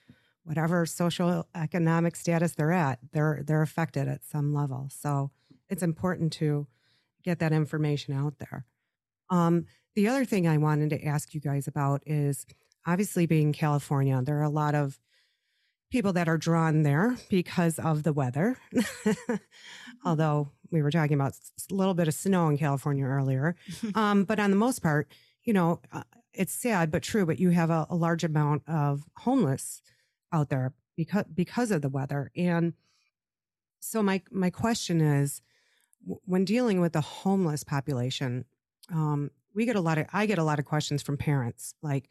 S1: whatever social economic status they're at, they're they're affected at some level. So it's important to get that information out there. Um, the other thing I wanted to ask you guys about is obviously being California, there are a lot of people that are drawn there because of the weather. Although we were talking about a little bit of snow in California earlier. Um, but on the most part, you know, uh, it's sad but true, but you have a, a large amount of homeless out there because because of the weather. And so my my question is when dealing with the homeless population, um, we get a lot of I get a lot of questions from parents like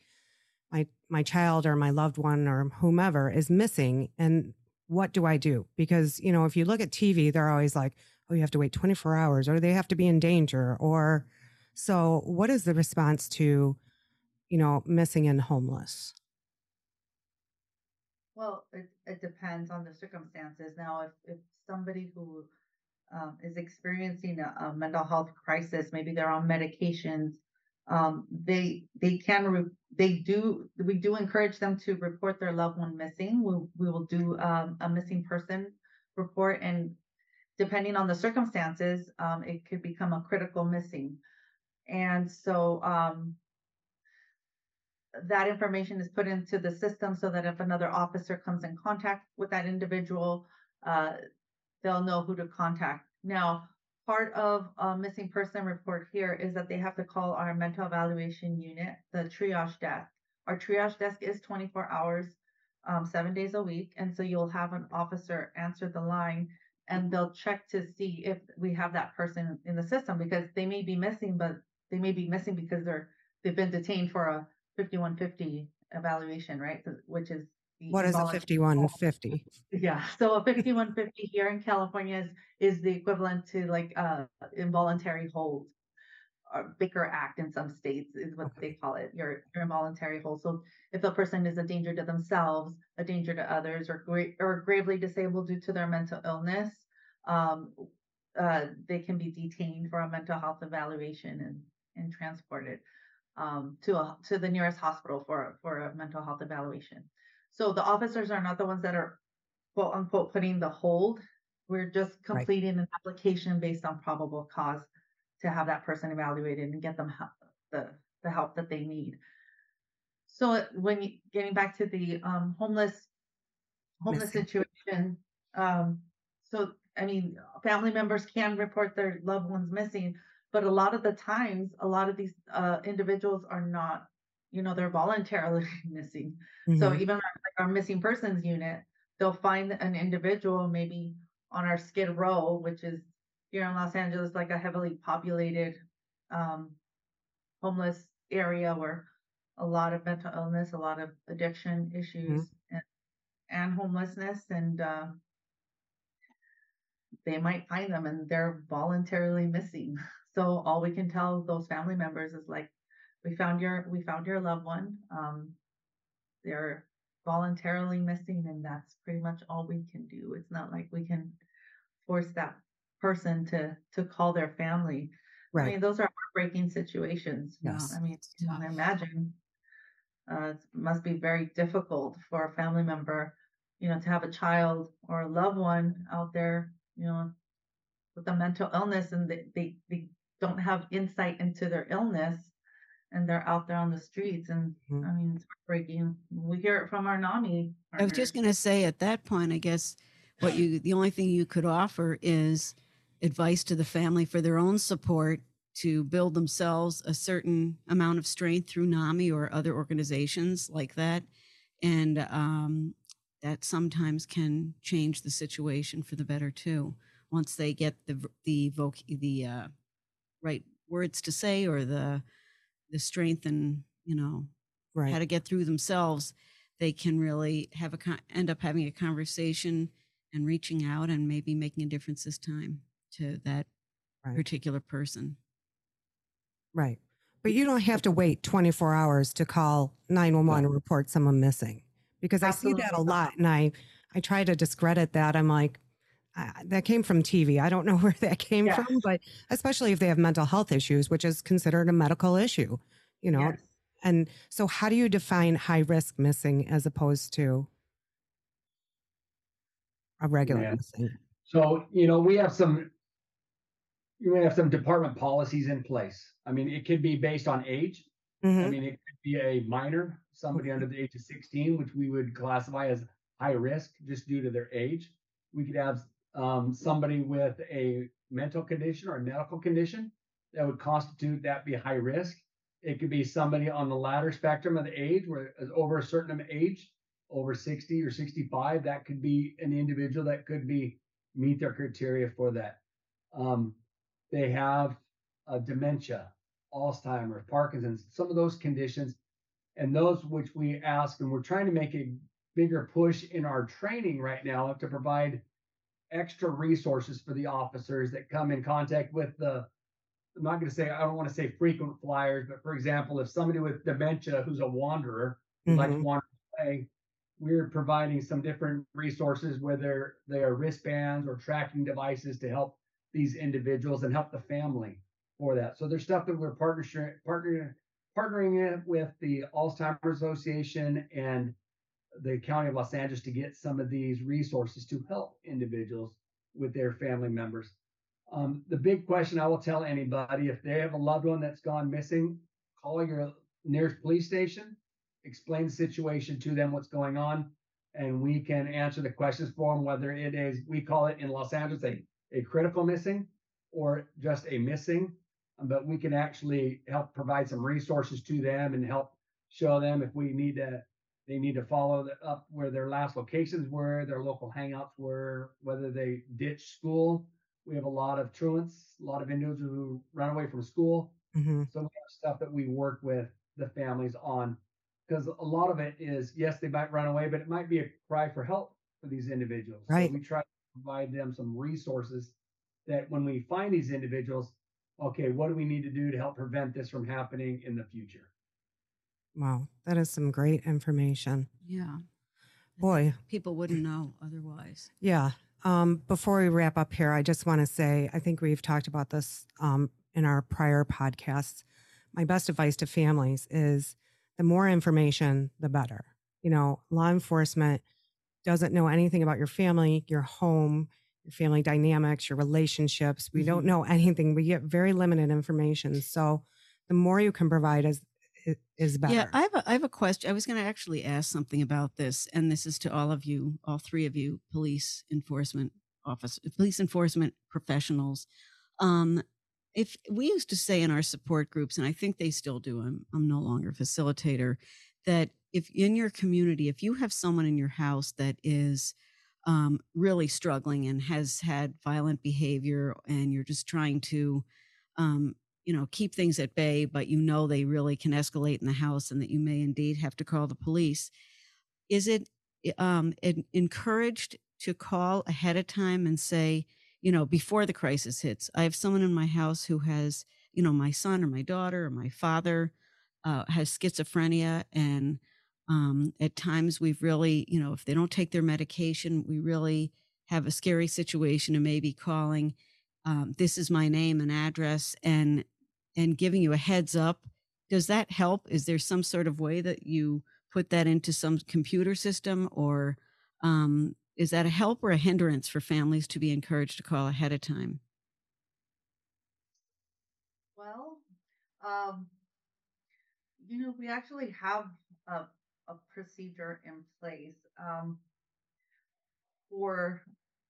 S1: my my child or my loved one or whomever is missing and what do I do? Because, you know, if you look at TV, they're always like, oh, you have to wait 24 hours or they have to be in danger or so what is the response to, you know, missing and homeless?
S3: Well, it, it depends on the circumstances. Now, if, if somebody who um, is experiencing a, a mental health crisis, maybe they're on medications, um, they they can re- they do we do encourage them to report their loved one missing. We we will do um, a missing person report, and depending on the circumstances, um, it could become a critical missing. And so um, that information is put into the system so that if another officer comes in contact with that individual, uh, they'll know who to contact. Now, part of a missing person report here is that they have to call our mental evaluation unit, the triage desk. Our triage desk is 24 hours, um, seven days a week. And so you'll have an officer answer the line and they'll check to see if we have that person in the system because they may be missing, but they may be missing because they're they've been detained for a 5150 evaluation, right? Which is
S1: what is a 5150?
S3: Yeah. So a 5150 here in California is, is the equivalent to like uh involuntary hold Baker Act in some states is what okay. they call it. Your your involuntary hold. So if a person is a danger to themselves, a danger to others, or gra- or gravely disabled due to their mental illness, um, uh, they can be detained for a mental health evaluation and and transported um, to a to the nearest hospital for for a mental health evaluation. So the officers are not the ones that are quote unquote putting the hold. We're just completing right. an application based on probable cause to have that person evaluated and get them help, the the help that they need. So when you, getting back to the um, homeless homeless Missing. situation, um, so I mean, family members can report their loved ones missing, but a lot of the times, a lot of these uh, individuals are not you know, they're voluntarily missing. Mm-hmm. So even our, like our missing persons unit, they'll find an individual maybe on our Skid Row, which is here in Los Angeles, like a heavily populated um, homeless area where a lot of mental illness, a lot of addiction issues, mm-hmm. and, and, homelessness, and uh, they might find them and they're voluntarily missing. So all we can tell those family members is like, we found your we found your loved one. Um, they're voluntarily missing, and that's pretty much all we can do. It's not like we can force that person to to call their family. Right. I mean, those are heartbreaking situations. Yes. I mean, imagine uh, it must be very difficult for a family member, you know, to have a child or a loved one out there, you know, with a mental illness and they, they, they don't have insight into their illness and they're out there on the streets and mm-hmm. i mean it's heartbreaking we hear it from our nami
S2: i was just going to say at that point i guess what you the only thing you could offer is advice to the family for their own support to build themselves a certain amount of strength through nami or other organizations like that and um, that sometimes can change the situation for the better too once they get the the voc- the uh, right words to say or the the strength and you know right. how to get through themselves they can really have a end up having a conversation and reaching out and maybe making a difference this time to that
S1: Right.
S2: particular person.
S1: Right. But you don't have to wait 24 hours to call 911 and report someone missing because I see that a lot and I I try to discredit that. I'm like uh, that came from TV. I don't know where that came
S3: Yeah.
S1: from, but especially if they have mental health issues, which is considered a medical issue, you know.
S3: Yes.
S1: And so how do you define high risk missing as opposed to a regular
S4: Yeah.
S1: missing?
S4: So, you know, we have some you may have some department policies in place. I mean, it could be based on age. I
S1: Mhm.
S4: mean, it could be a minor, somebody under the age of 16, which we would classify as high risk just due to their age. We could have um, somebody with a mental condition or a medical condition that would constitute that be high risk. It could be somebody on the latter spectrum of the age, where is over a certain age, over 60 or 65. That could be an individual that could be meet their criteria for that. Um, they have uh, dementia, Alzheimer's, Parkinson's, some of those conditions, and those which we ask, and we're trying to make a bigger push in our training right now to provide extra resources for the officers that come in contact with the. I'm not going to say I don't want to say frequent flyers, but for example, if somebody with dementia who's a wanderer would like to
S1: Mhm.
S4: wander away, we're providing some different resources, whether they are wristbands or tracking devices to help these individuals and help the family for that. So there's stuff that we're partnering partnering partnering with the Alzheimer's Association and the County of Los Angeles to get some of these resources to help individuals with their family members. Um, the big question I will tell anybody if they have a loved one that's gone missing, call your nearest police station, explain the situation to them, what's going on, and we can answer the questions for them, whether it is, we call it in Los Angeles a, a critical missing or just a missing. Um, But we can actually help provide some resources to them and help show them if we need to, they need to follow the, up where their last locations were, their local hangouts were, whether they ditch school. We have a lot of truants, a lot of individuals who run away from school.
S1: Mhm.
S4: So we have stuff that we work with the families on because a lot of it is yes, they might run away, but it might be a cry for help for these individuals.
S1: Right.
S4: So we try to provide them some resources that when we find these individuals, okay, what do we need to do to help prevent this from happening in the future?
S1: Wow, that is some great information.
S2: Yeah.
S1: Boy,
S2: People wouldn't know otherwise.
S1: Yeah. Um, before we wrap up here, I just want to say I think we've talked about this um, in our prior podcasts. My best advice to families is the more information, the better. You know, law enforcement doesn't know anything about your family, your home, your family dynamics, your relationships. We don't
S2: Mhm.
S1: know anything. We get very limited information. So the more you can provide is is better.
S2: Yeah, I have a, I have a question. I was going to actually ask something about this, and this is to all of you, all three of you, police enforcement office, police enforcement professionals. Um, if we used to say in our support groups, and I think they still do, I'm I'm no longer a facilitator, that if in your community, if you have someone in your house that is um, really struggling and has had violent behavior, and you're just trying to um, you know keep things at bay but you know they really can escalate in the house and that you may indeed have to call the police is it um, en- encouraged to call ahead of time and say you know before the crisis hits? I have someone in my house who has you know my son or my daughter or my father uh, has schizophrenia and um, at times we've really you know if they don't take their medication we really have a scary situation and maybe calling um, this is my name and address and and giving you a heads up. Does that help? Is there some sort of way that you put that into some computer system or um, is that a help or a hindrance for families to be encouraged to call ahead of time?
S3: Well, um, you know, we actually have a, a procedure in place um, for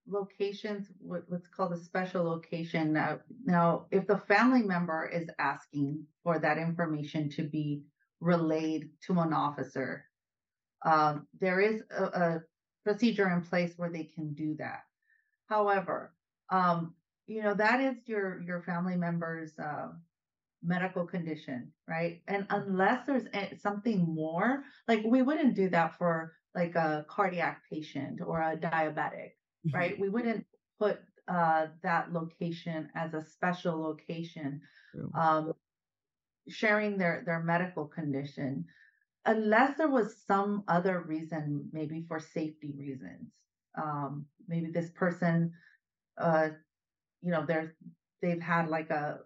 S3: locations, what, what's called a special location. Now, now, if the family member is asking for that information to be relayed to an officer, um, there is a, a procedure in place where they can do that. However, um, you know that is your your family member's uh, medical condition, right? And unless there's something more, like we wouldn't do that for like a cardiac patient or a diabetic, right? We wouldn't put uh, that location as a special location, um, sharing their their medical condition, unless there was some other reason, maybe for safety reasons. Um, maybe this person, uh, you know, they're they've had like a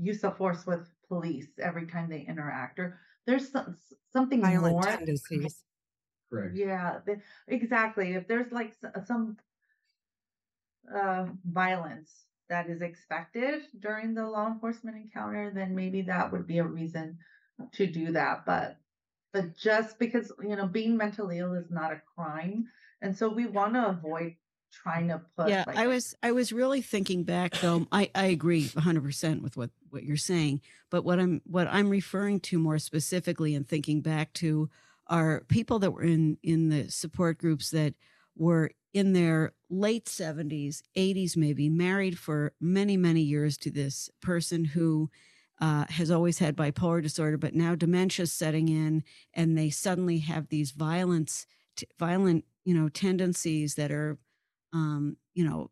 S3: use of force with police every time they interact, or there's some, something
S1: Violent
S3: more.
S1: tendencies.
S4: Correct.
S3: Yeah, the, exactly. If there's like some uh, violence that is expected during the law enforcement encounter, then maybe that would be a reason to do that. But but just because you know being mentally ill is not a crime, and so we want to avoid trying to put.
S2: yeah
S3: like,
S2: i was i was really thinking back though i i agree 100% with what what you're saying but what i'm what i'm referring to more specifically and thinking back to are people that were in in the support groups that were in their late 70s 80s maybe married for many many years to this person who uh, has always had bipolar disorder but now dementia is setting in and they suddenly have these violence t- violent you know tendencies that are um, you know,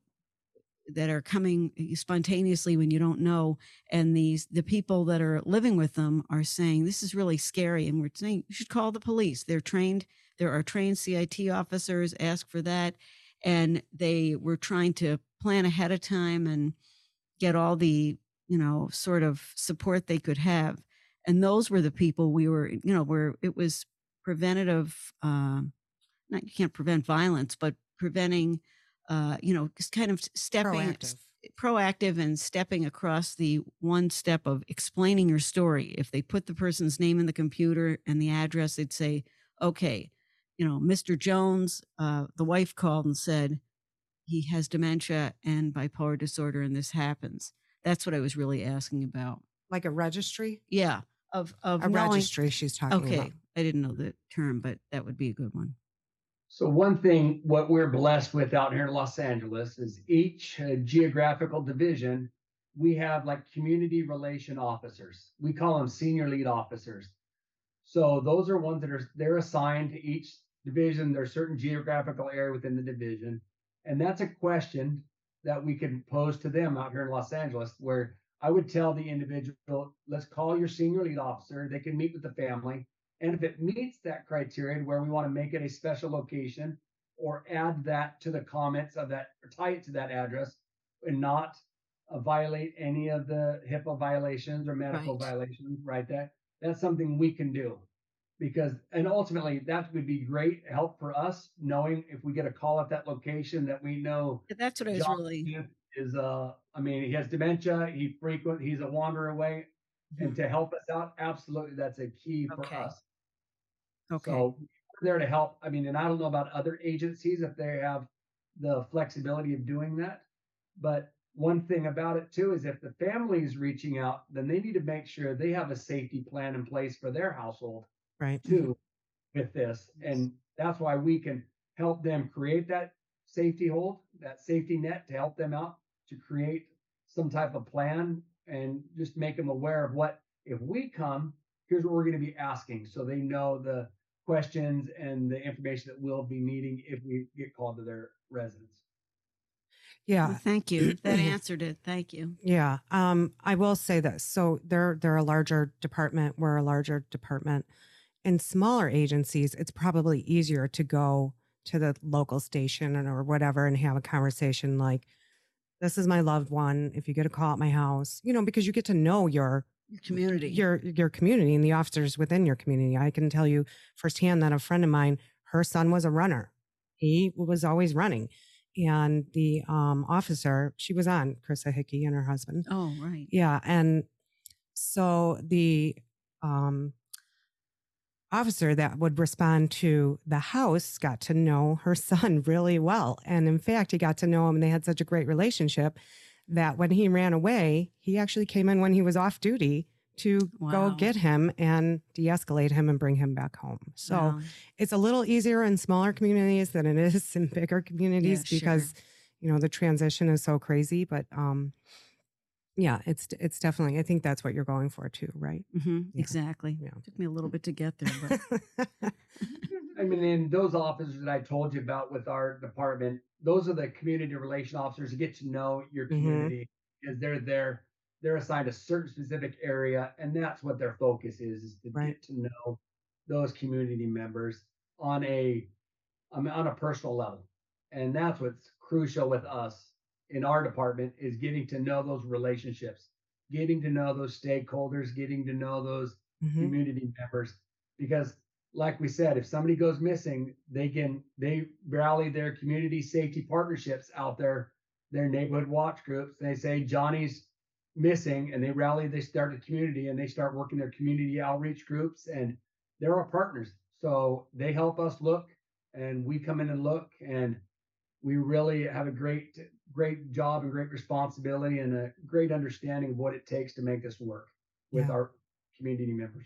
S2: that are coming spontaneously when you don't know. And these the people that are living with them are saying this is really scary, and we're saying you should call the police. They're trained. There are trained CIT officers. Ask for that, and they were trying to plan ahead of time and get all the you know sort of support they could have. And those were the people we were, you know, where it was preventative. Um, not you can't prevent violence, but preventing uh, you know, just kind of stepping
S1: Proactive.
S2: proactive and stepping across the one step of explaining your story. If they put the person's name in the computer and the address, they'd say, okay, you know, Mr. Jones, uh, the wife called and said he has dementia and bipolar disorder and this happens. That's what I was really asking about.
S1: Like a registry?
S2: Yeah. Of, of
S1: A
S2: knowing-
S1: registry she's talking
S2: Okay.
S1: about.
S2: I didn't know the term, but that would be a good one.
S4: So one thing, what we're blessed with out here in Los Angeles is each uh, geographical division, we have like community relation officers. We call them senior lead officers. So those are ones that are they're assigned to each division. There's certain geographical area within the division, and that's a question that we can pose to them out here in Los Angeles, where I would tell the individual, let's call your senior lead officer. They can meet with the family. And if it meets that criteria where we want to make it a special location or add that to the comments of that or tie it to that address and not uh, violate any of the HIPAA violations or medical
S2: Right.
S4: violations, right? That that's something we can do because and ultimately that would be great help for us knowing if we get a call at that location that we know
S2: That's what I was really.
S4: Is uh I mean he has dementia, he frequent he's a wanderer away and to help us out absolutely that's a key for us.
S2: Okay.
S4: So there to help. I mean, and I don't know about other agencies if they have the flexibility of doing that. But one thing about it too is if the family is reaching out, then they need to make sure they have a safety plan in place for their household
S1: Right.
S4: too with this. And that's why we can help them create that safety hold, that safety net to help them out to create some type of plan and just make them aware of what if we come, here's what we're going to be asking so they know the questions and the information that we'll be needing if we get called to their residence.
S1: Yeah.
S2: Well, thank you. That answered it. Thank you.
S1: Yeah. Um, I will say this. So they're they're a larger department. We're a larger department. In smaller agencies, it's probably easier to go to the local station and or whatever and have a conversation like, this is my loved one. If you get a call at my house, you know, because you get to know your
S2: Your community.
S1: your your community and the officers within your community. I can tell you firsthand that a friend of mine, her son was a runner. He was always running. And the um, officer, she was on, Krista Hickey and her husband.
S2: oh, right.
S1: Yeah. And so the um, officer that would respond to the house got to know her son really well. And in fact, he got to know him and they had such a great relationship that when he ran away, he actually came in when he was off duty to go get him and de escalate him and bring him back home. So
S2: Wow.
S1: it's a little easier in smaller communities than it is in bigger communities
S2: sure.
S1: because you know the transition is so crazy but um yeah it's it's definitely i think that's what you're going for too right
S2: Mm-hmm.
S1: Yeah.
S2: exactly.
S1: Yeah.
S2: Took me a little bit to get there, but
S4: I mean, in those offices that I told you about with our department, those are the community relation officers who get to know your
S1: Mhm.
S4: community because they're there. They're assigned a certain specific area, and that's what their focus is: is to
S1: Right.
S4: get to know those community members on a I mean, on a personal level. And that's what's crucial with us in our department is getting to know those relationships, getting to know those stakeholders, getting to know those
S1: Mhm.
S4: community members. Because like we said, if somebody goes missing, they can they rally their community safety partnerships out there, their neighborhood watch groups. They say Johnny's missing and they rally, they start a community and they start working their community outreach groups and they're our partners. So they help us look and we come in and look and we really have a great great job and great responsibility and a great understanding of what it takes to make this work with
S1: Yeah.
S4: our community members.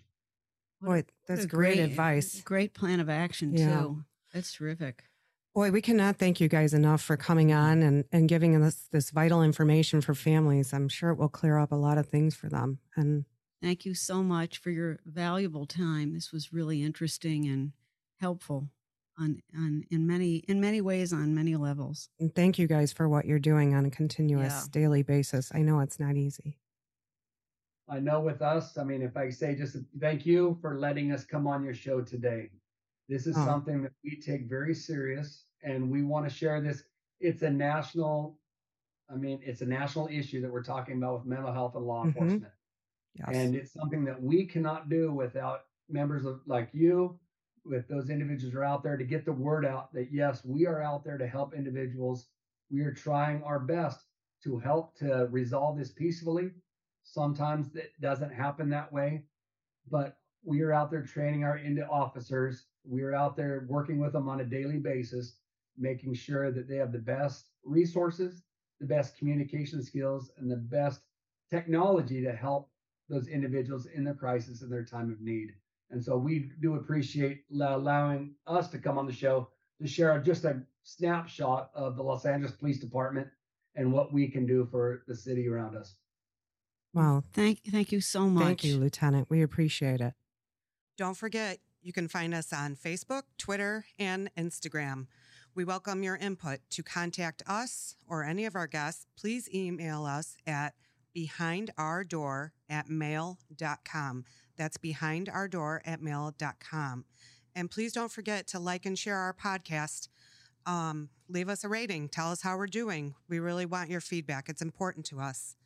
S1: Boy, that's
S2: a
S1: great advice.
S2: Great plan of action
S1: Yeah.
S2: too. That's terrific.
S1: Boy, we cannot thank you guys enough for coming on and, and giving us this vital information for families. I'm sure it will clear up a lot of things for them. And
S2: Thank you so much for your valuable time. This was really interesting and helpful on on in many in many ways on many levels.
S1: and thank you guys for what you're doing on a continuous
S2: Yeah.
S1: daily basis. I know it's not easy.
S4: I know with us, I mean, if I say just thank you for letting us come on your show today. This is
S1: Oh.
S4: something that we take very serious and we want to share this. It's a national, I mean, it's a national issue that we're talking about with mental health and law
S1: Mhm.
S4: enforcement.
S1: Yes.
S4: And it's something that we cannot do without members of like you, with those individuals who are out there to get the word out that yes, we are out there to help individuals. We are trying our best to help to resolve this peacefully. Sometimes it doesn't happen that way, but we are out there training our into officers. We are out there working with them on a daily basis, making sure that they have the best resources, the best communication skills, and the best technology to help those individuals in their crisis and their time of need. And so we do appreciate allowing us to come on the show to share just a snapshot of the Los Angeles Police Department and what we can do for the city around us.
S1: Wow.
S2: Thank thank you so much.
S1: Thank you, Lieutenant. We appreciate it. Don't forget, you can find us on Facebook, Twitter, and Instagram. We welcome your input. To contact us or any of our guests, please email us at behindourdoor at mail.com. That's behindourdoor at mail.com. And please don't forget to like and share our podcast. Um, leave us a rating. Tell us how we're doing. We really want your feedback. It's important to us.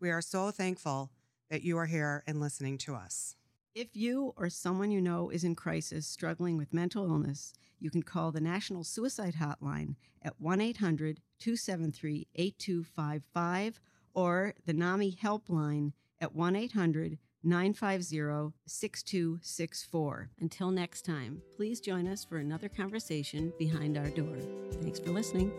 S1: We are so thankful that you are here and listening to us.
S2: If you or someone you know is in crisis struggling with mental illness, you can call the National Suicide Hotline at 1 800 273 8255 or the NAMI Helpline at 1 800 950 6264. Until next time, please join us for another conversation behind our door. Thanks for listening.